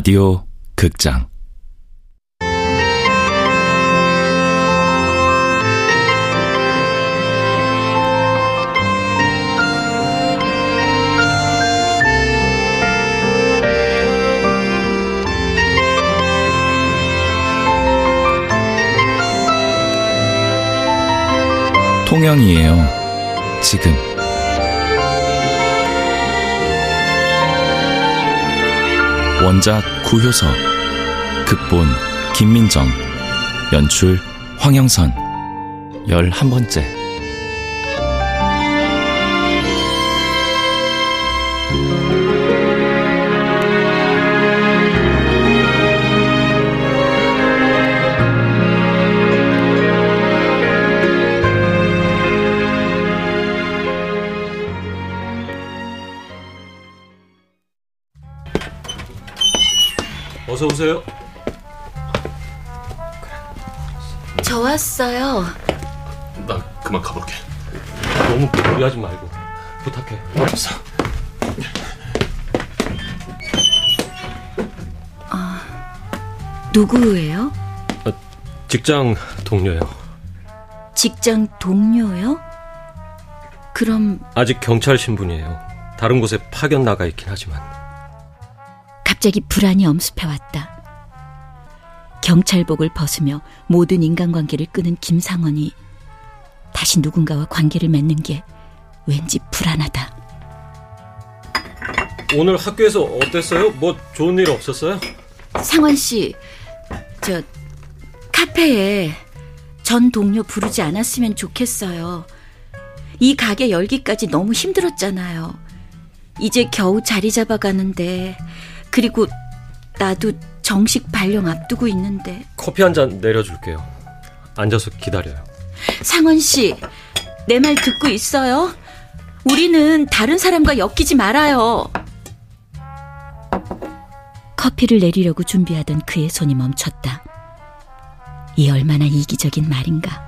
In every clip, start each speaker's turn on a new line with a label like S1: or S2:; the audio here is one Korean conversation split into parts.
S1: 라디오 극장 통영이에요. 지금. 원작 구효서, 극본 김민정, 연출 황영선, 열한 번째.
S2: 저 왔어요.
S3: 나 그만 가볼게. 너무 무리하지 말고 부탁해. 알았어.
S2: 누구예요?
S3: 직장 동료요.
S2: 직장 동료요? 그럼
S3: 아직 경찰 신분이에요. 다른 곳에 파견 나가 있긴 하지만
S2: 갑자기 불안이 엄습해왔다. 경찰복을 벗으며 모든 인간관계를 끄는 김상원이 다시 누군가와 관계를 맺는 게 왠지 불안하다.
S3: 오늘 학교에서 어땠어요? 뭐 좋은 일 없었어요?
S2: 상원 씨, 저 카페에 전 동료 부르지 않았으면 좋겠어요. 이 가게 열기까지 너무 힘들었잖아요. 이제 겨우 자리 잡아가는데 그리고 나도 정식 발령 앞두고 있는데
S3: 커피 한 잔 내려줄게요. 앉아서 기다려요.
S2: 상원 씨, 내 말 듣고 있어요? 우리는 다른 사람과 엮이지 말아요. 커피를 내리려고 준비하던 그의 손이 멈췄다. 이 얼마나 이기적인 말인가.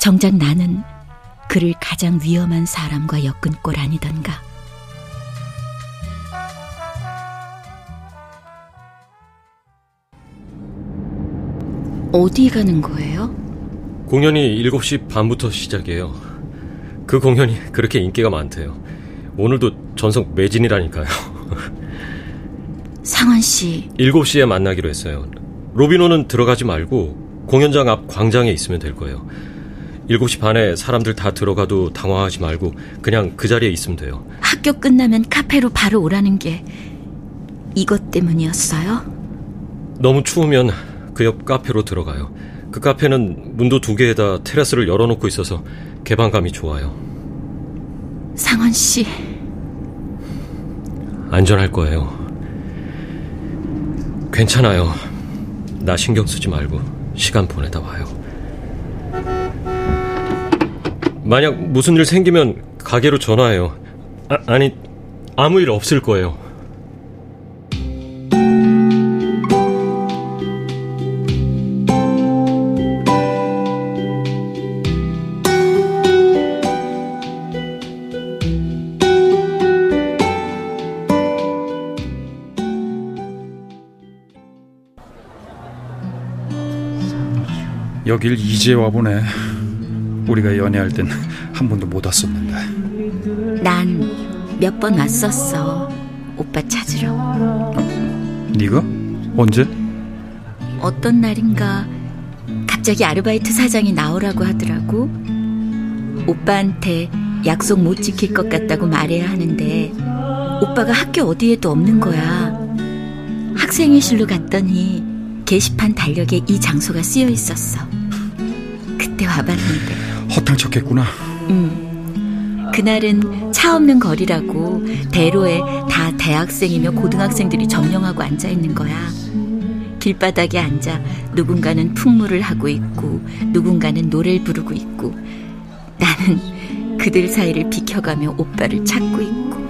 S2: 정작 나는 그를 가장 위험한 사람과 엮은 꼴 아니던가. 어디 가는 거예요?
S3: 공연이 7시 반부터 시작이에요. 그 공연이 그렇게 인기가 많대요. 오늘도 전석 매진이라니까요.
S2: 상원 씨,
S3: 7시에 만나기로 했어요. 로비노는 들어가지 말고 공연장 앞 광장에 있으면 될 거예요. 7시 반에 사람들 다 들어가도 당황하지 말고 그냥 그 자리에 있으면 돼요.
S2: 학교 끝나면 카페로 바로 오라는 게 이것 때문이었어요?
S3: 너무 추우면 그 옆 카페로 들어가요. 그 카페는 문도 두 개에다 테라스를 열어놓고 있어서 개방감이 좋아요.
S2: 상원 씨,
S3: 안전할 거예요. 괜찮아요. 나 신경 쓰지 말고 시간 보내다 와요. 만약 무슨 일 생기면 가게로 전화해요. 아, 아니, 아무 일 없을 거예요.
S4: 여길 이제 와보네. 우리가 연애할 땐 한 번도 못 왔었는데.
S2: 난 몇 번 왔었어. 오빠 찾으러.
S4: 네가? 언제?
S2: 어떤 날인가 갑자기 아르바이트 사장이 나오라고 하더라고. 오빠한테 약속 못 지킬 것 같다고 말해야 하는데 오빠가 학교 어디에도 없는 거야. 학생회실로 갔더니 게시판 달력에 이 장소가 쓰여 있었어. 그때 와봤는데.
S4: 허탕쳤겠구나.
S2: 음. 그날은 차 없는 거리라고 대로에 다 대학생이며 고등학생들이 점령하고 앉아 있는 거야. 길바닥에 앉아 누군가는 풍물을 하고 있고 누군가는 노래를 부르고 있고 나는 그들 사이를 비켜가며 오빠를 찾고 있고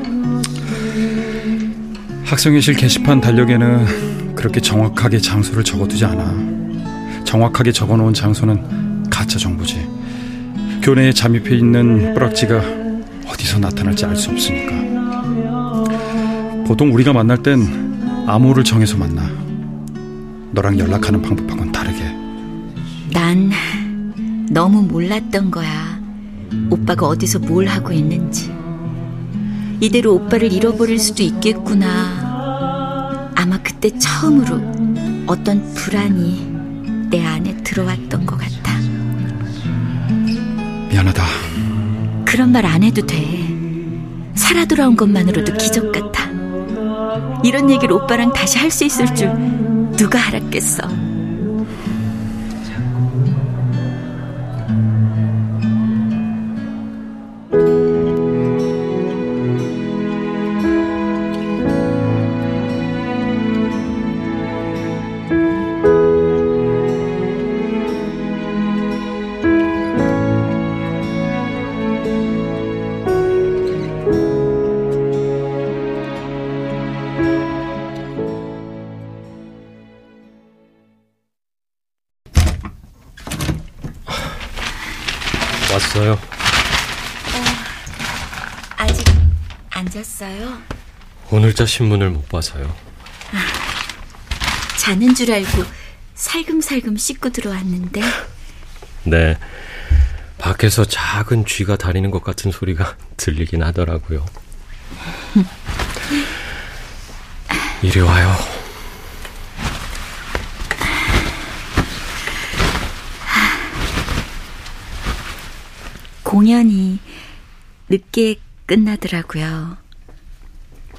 S4: 학생회실 게시판 달력에는 그렇게 정확하게 장소를 적어두지 않아. 정확하게 적어놓은 장소는 가짜 정보지. 교내에 잠입해 있는 뿌락지가 어디서 나타날지 알 수 없으니까. 보통 우리가 만날 땐 암호를 정해서 만나. 너랑 연락하는 방법하고는 다르게.
S2: 난 너무 몰랐던 거야. 오빠가 어디서 뭘 하고 있는지. 이대로 오빠를 잃어버릴 수도 있겠구나. 아마 그때 처음으로 어떤 불안이 내 안에 들어왔던 것 같아.
S4: 미안하다.
S2: 그런 말 안 해도 돼. 살아 돌아온 것만으로도 기적 같아. 이런 얘기를 오빠랑 다시 할 수 있을 줄 누가 알았겠어.
S3: 왔어요.
S2: 아직 안 잤어요?
S3: 오늘자 신문을 못 봐서요.
S2: 자는 줄 알고 살금살금 씻고 들어왔는데
S3: 네. 밖에서 작은 쥐가 다니는 것 같은 소리가 들리긴 하더라고요. 이리 와요.
S2: 공연이 늦게 끝나더라고요.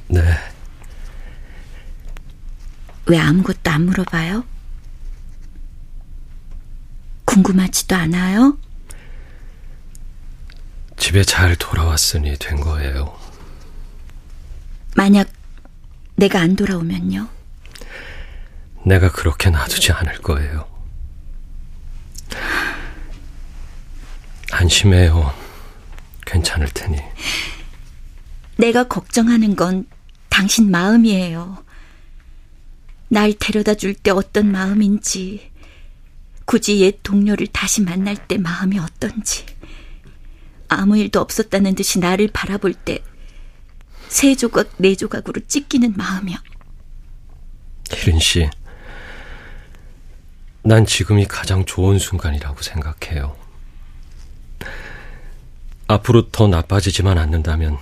S3: 네.
S2: 왜 아무것도 안 물어봐요? 궁금하지도 않아요?
S3: 집에 잘 돌아왔으니 된 거예요.
S2: 만약 내가 안 돌아오면요?
S3: 내가 그렇게 놔두지 않을 거예요. 안심해요. 괜찮을 테니.
S2: 내가 걱정하는 건 당신 마음이에요. 날 데려다 줄 때 어떤 마음인지, 굳이 옛 동료를 다시 만날 때 마음이 어떤지, 아무 일도 없었다는 듯이 나를 바라볼 때, 세 조각, 네 조각으로 찢기는 마음이요.
S3: 희린 씨, 난 지금이 가장 좋은 순간이라고 생각해요. 앞으로 더 나빠지지만 않는다면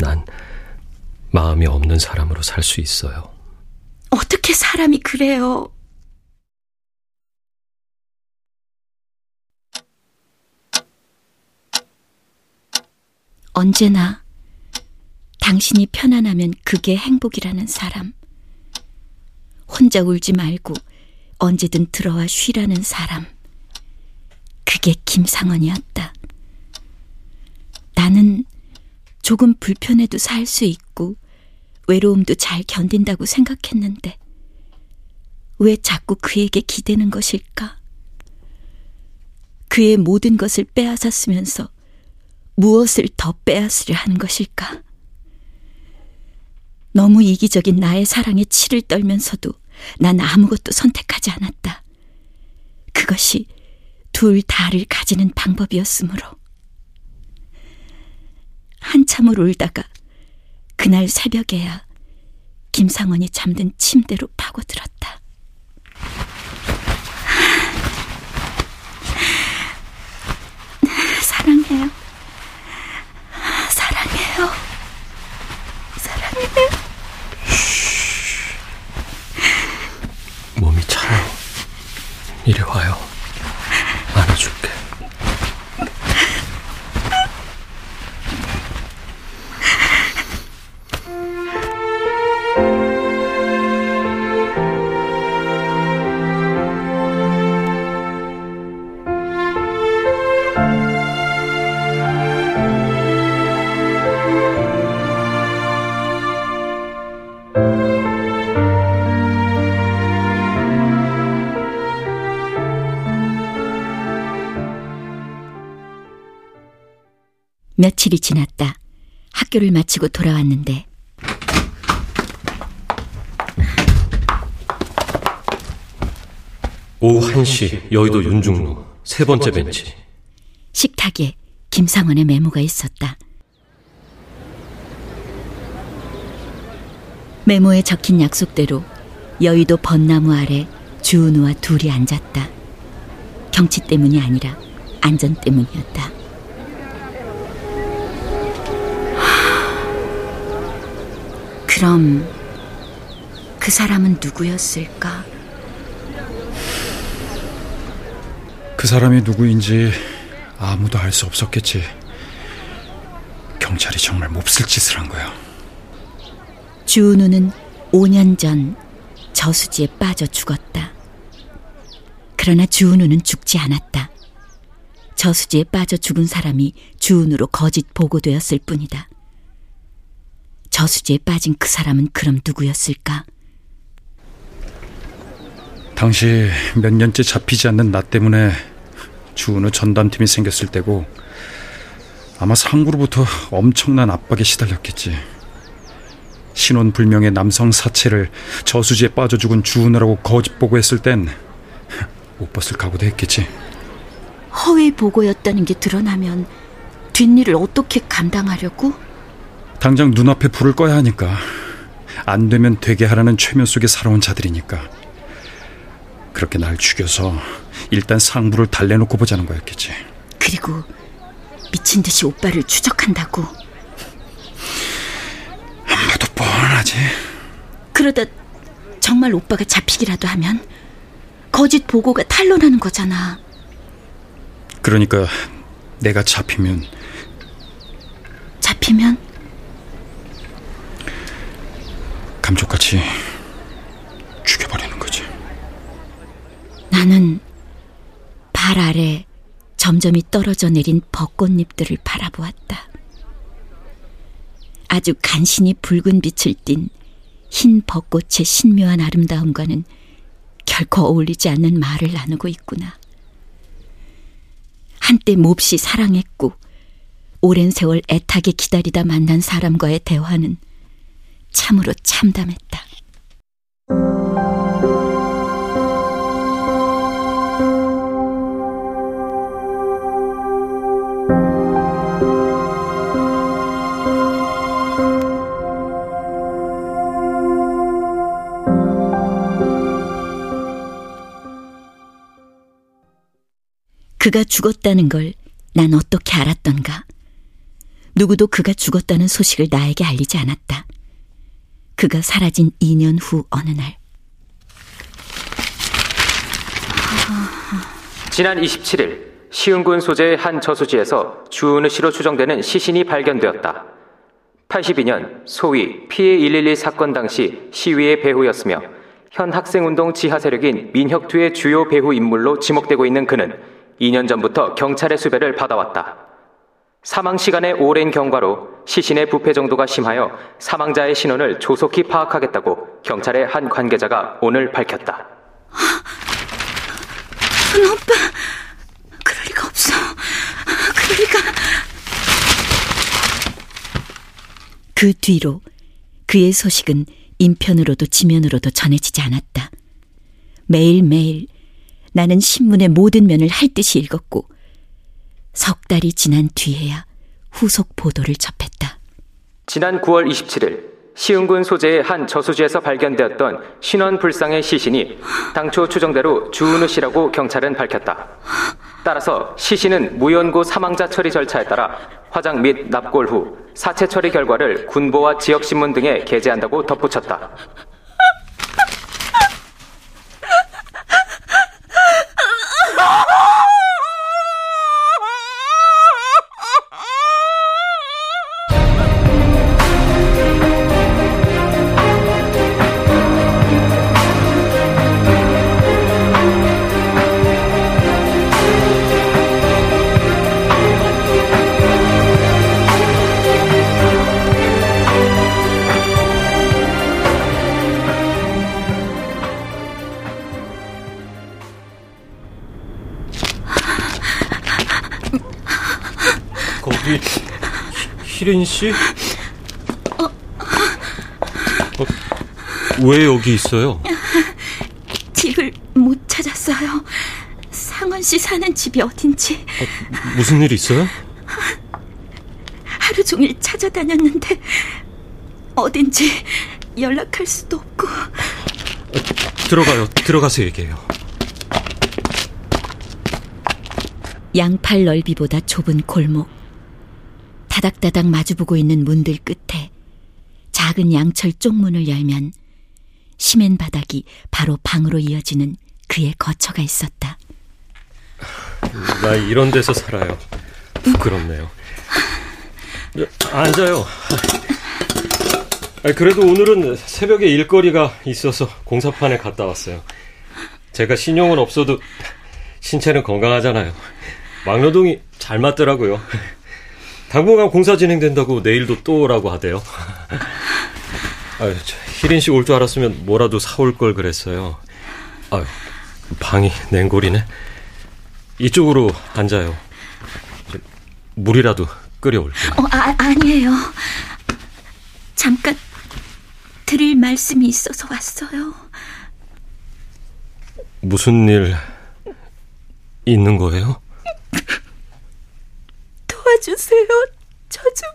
S3: 난 마음이 없는 사람으로 살 수 있어요.
S2: 어떻게 사람이 그래요? 언제나 당신이 편안하면 그게 행복이라는 사람. 혼자 울지 말고 언제든 들어와 쉬라는 사람. 그게 김상원이었다. 나는 조금 불편해도 살 수 있고 외로움도 잘 견딘다고 생각했는데 왜 자꾸 그에게 기대는 것일까? 그의 모든 것을 빼앗았으면서 무엇을 더 빼앗으려 하는 것일까? 너무 이기적인 나의 사랑에 치를 떨면서도 난 아무것도 선택하지 않았다. 그것이 둘 다를 가지는 방법이었으므로. 한참을 울다가 그날 새벽에야 김상원이 잠든 침대로 파고들었다. 사랑해요. 사랑해요. 사랑해요.
S3: 몸이 차요. 이리 와요.
S2: 며칠이 지났다. 학교를 마치고 돌아왔는데
S3: 오후 1시 여의도 윤중로 세 번째 벤치.
S2: 식탁에 김상원의 메모가 있었다. 메모에 적힌 약속대로 여의도 벚나무 아래 주은우와 둘이 앉았다. 경치 때문이 아니라 안전 때문이었다. 그럼 그 사람은 누구였을까?
S4: 그 사람이 누구인지 아무도 알 수 없었겠지. 경찰이 정말 몹쓸 짓을 한 거야.
S2: 주은우는 5년 전 저수지에 빠져 죽었다. 그러나 주은우는 죽지 않았다. 저수지에 빠져 죽은 사람이 주은우로 거짓 보고되었을 뿐이다. 저수지에 빠진 그 사람은 그럼 누구였을까?
S4: 당시 몇 년째 잡히지 않는 나 때문에 주은우 전담팀이 생겼을 때고 아마 상부로부터 엄청난 압박에 시달렸겠지. 신원 불명의 남성 사체를 저수지에 빠져 죽은 주은우라고 거짓 보고했을 땐 못 벗을 각오도 했겠지.
S2: 허위 보고였다는 게 드러나면 뒷일을 어떻게 감당하려고?
S4: 당장 눈앞에 불을 꺼야 하니까 안 되면 되게 하라는 최면 속에 살아온 자들이니까 그렇게 날 죽여서 일단 상부를 달래놓고 보자는 거였겠지.
S2: 그리고 미친 듯이 오빠를 추적한다고.
S4: 아마도 뻔하지.
S2: 그러다 정말 오빠가 잡히기라도 하면 거짓 보고가 탄로나는 거잖아.
S4: 그러니까 내가 잡히면
S2: 잡히면
S4: 감쪽같이 죽여버리는 거지.
S2: 나는 발 아래 점점이 떨어져 내린 벚꽃잎들을 바라보았다. 아주 간신히 붉은 빛을 띤 흰 벚꽃의 신묘한 아름다움과는 결코 어울리지 않는 말을 나누고 있구나. 한때 몹시 사랑했고 오랜 세월 애타게 기다리다 만난 사람과의 대화는 참으로 참담했다. 그가 죽었다는 걸 난 어떻게 알았던가. 누구도 그가 죽었다는 소식을 나에게 알리지 않았다. 그가 사라진 2년 후 어느 날.
S5: 지난 27일 시흥군 소재의 한 저수지에서 주은우 씨로 추정되는 시신이 발견되었다. 82년 소위 피해 112 사건 당시 시위의 배후였으며 현 학생운동 지하 세력인 민혁투의 주요 배후 인물로 지목되고 있는 그는 2년 전부터 경찰의 수배를 받아왔다. 사망 시간의 오랜 경과로 시신의 부패 정도가 심하여 사망자의 신원을 조속히 파악하겠다고 경찰의 한 관계자가 오늘 밝혔다.
S2: 은 오빠, 그럴 리가 없어. 그럴 리가. 그 뒤로 그의 소식은 인편으로도 지면으로도 전해지지 않았다. 매일매일 나는 신문의 모든 면을 할 듯이 읽었고 석 달이 지난 뒤에야 후속 보도를 접했다.
S5: 지난 9월 27일 시흥군 소재의 한 저수지에서 발견되었던 신원 불상의 시신이 당초 추정대로 주은우 씨라고 경찰은 밝혔다. 따라서 시신은 무연고 사망자 처리 절차에 따라 화장 및 납골 후 사체 처리 결과를 군보와 지역신문 등에 게재한다고 덧붙였다.
S3: 희린 씨? 어, 왜 여기 있어요?
S2: 집을 못 찾았어요. 상원 씨 사는 집이 어딘지
S3: 어, 무슨 일 있어요?
S2: 하루 종일 찾아다녔는데 어딘지 연락할 수도 없고.
S3: 들어가요. 들어가서 얘기해요.
S2: 양팔 넓이보다 좁은 골목. 다닥다닥 마주보고 있는 문들 끝에 작은 양철 쪽문을 열면 시멘 바닥이 바로 방으로 이어지는 그의 거처가 있었다.
S3: 나 이런 데서 살아요. 부끄럽네요. 앉아요. 그래도 오늘은 새벽에 일거리가 있어서 공사판에 갔다 왔어요. 제가 신용은 없어도 신체는 건강하잖아요. 막노동이 잘 맞더라고요. 당분간 공사 진행된다고 내일도 또 오라고 하대요. 아유, 희린 씨 올 줄 알았으면 뭐라도 사올 걸 그랬어요. 아유, 방이 냉골이네. 이쪽으로 앉아요. 물이라도 끓여올게요.
S2: 어, 아, 아니에요. 잠깐 드릴 말씀이 있어서 왔어요.
S3: 무슨 일 있는 거예요?
S2: 도와주세요. 저 좀.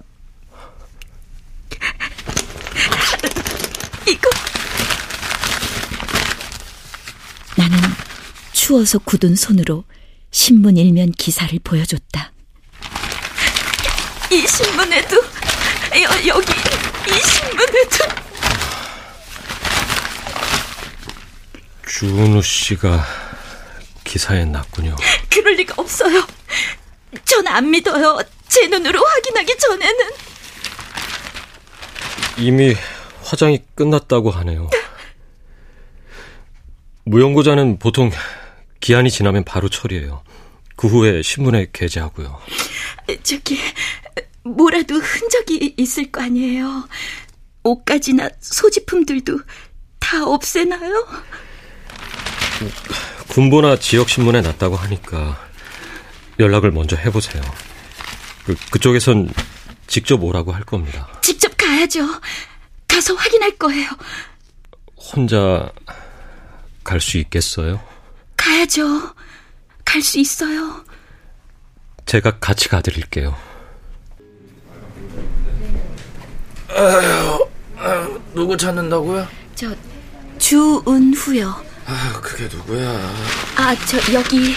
S2: 이거. 나는 추워서 굳은 손으로 신문 일면 기사를 보여줬다. 이 신문에도 여, 여기 이 신문에도
S3: 주은우 씨가 기사에 났군요.
S2: 그럴 리가 없어요. 전 안 믿어요. 제 눈으로 확인하기 전에는.
S3: 이미 화장이 끝났다고 하네요. 무용고자는 보통 기한이 지나면 바로 처리해요. 그 후에 신문에 게재하고요.
S2: 저기 뭐라도 흔적이 있을 거 아니에요. 옷가지나 소지품들도 다 없애나요?
S3: 군보나 지역 신문에 났다고 하니까 연락을 먼저 해보세요. 그, 그쪽에선 직접 오라고 할 겁니다.
S2: 직접 가야죠. 가서 확인할 거예요.
S3: 혼자 갈 수 있겠어요?
S2: 가야죠. 갈 수 있어요.
S3: 제가 같이 가드릴게요.
S6: 아유, 아유, 누구 찾는다고요?
S2: 저 주은후요.
S6: 아, 그게 누구야?
S2: 아, 저 여기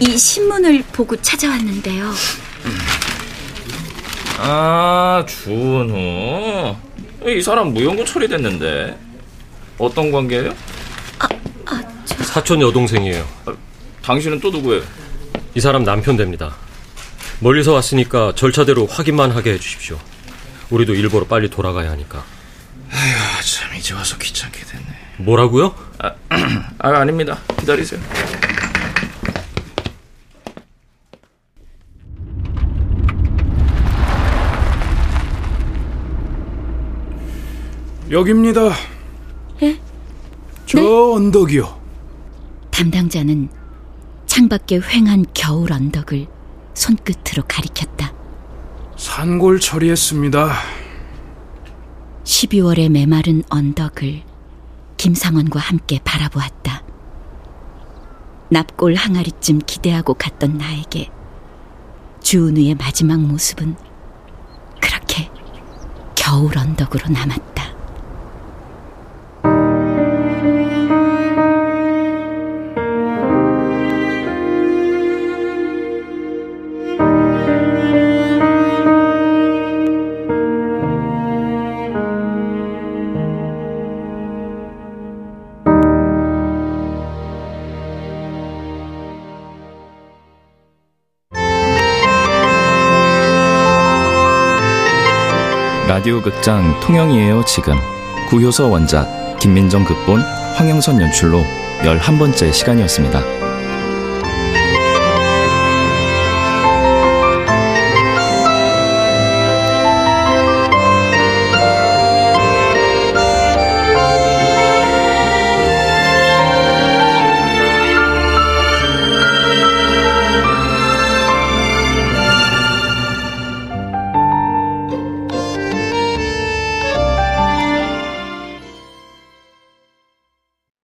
S2: 이 신문을 보고 찾아왔는데요.
S6: 아, 주은호. 이 사람 무용고 처리됐는데. 어떤 관계예요?
S3: 사촌 여동생이에요.
S6: 당신은 또 누구예요?
S3: 이 사람 남편 됩니다. 멀리서 왔으니까 절차대로 확인만 하게 해주십시오. 우리도 일보러 빨리 돌아가야 하니까.
S6: 아휴, 참 이제 와서 귀찮게 됐네.
S3: 뭐라고요?
S6: 아, 아 아닙니다. 기다리세요.
S7: 여기입니다.
S2: 예?
S7: 저
S2: 네?
S7: 언덕이요.
S2: 담당자는 창밖에 휑한 겨울 언덕을 손끝으로 가리켰다.
S7: 산골 처리했습니다.
S2: 12월의 메마른 언덕을 김상원과 함께 바라보았다. 납골 항아리쯤 기대하고 갔던 나에게 주은우의 마지막 모습은 그렇게 겨울 언덕으로 남았다.
S1: 라디오 극장 통영이에요 지금 구효서 원작 김민정 극본 황영선 연출로 11번째 시간이었습니다.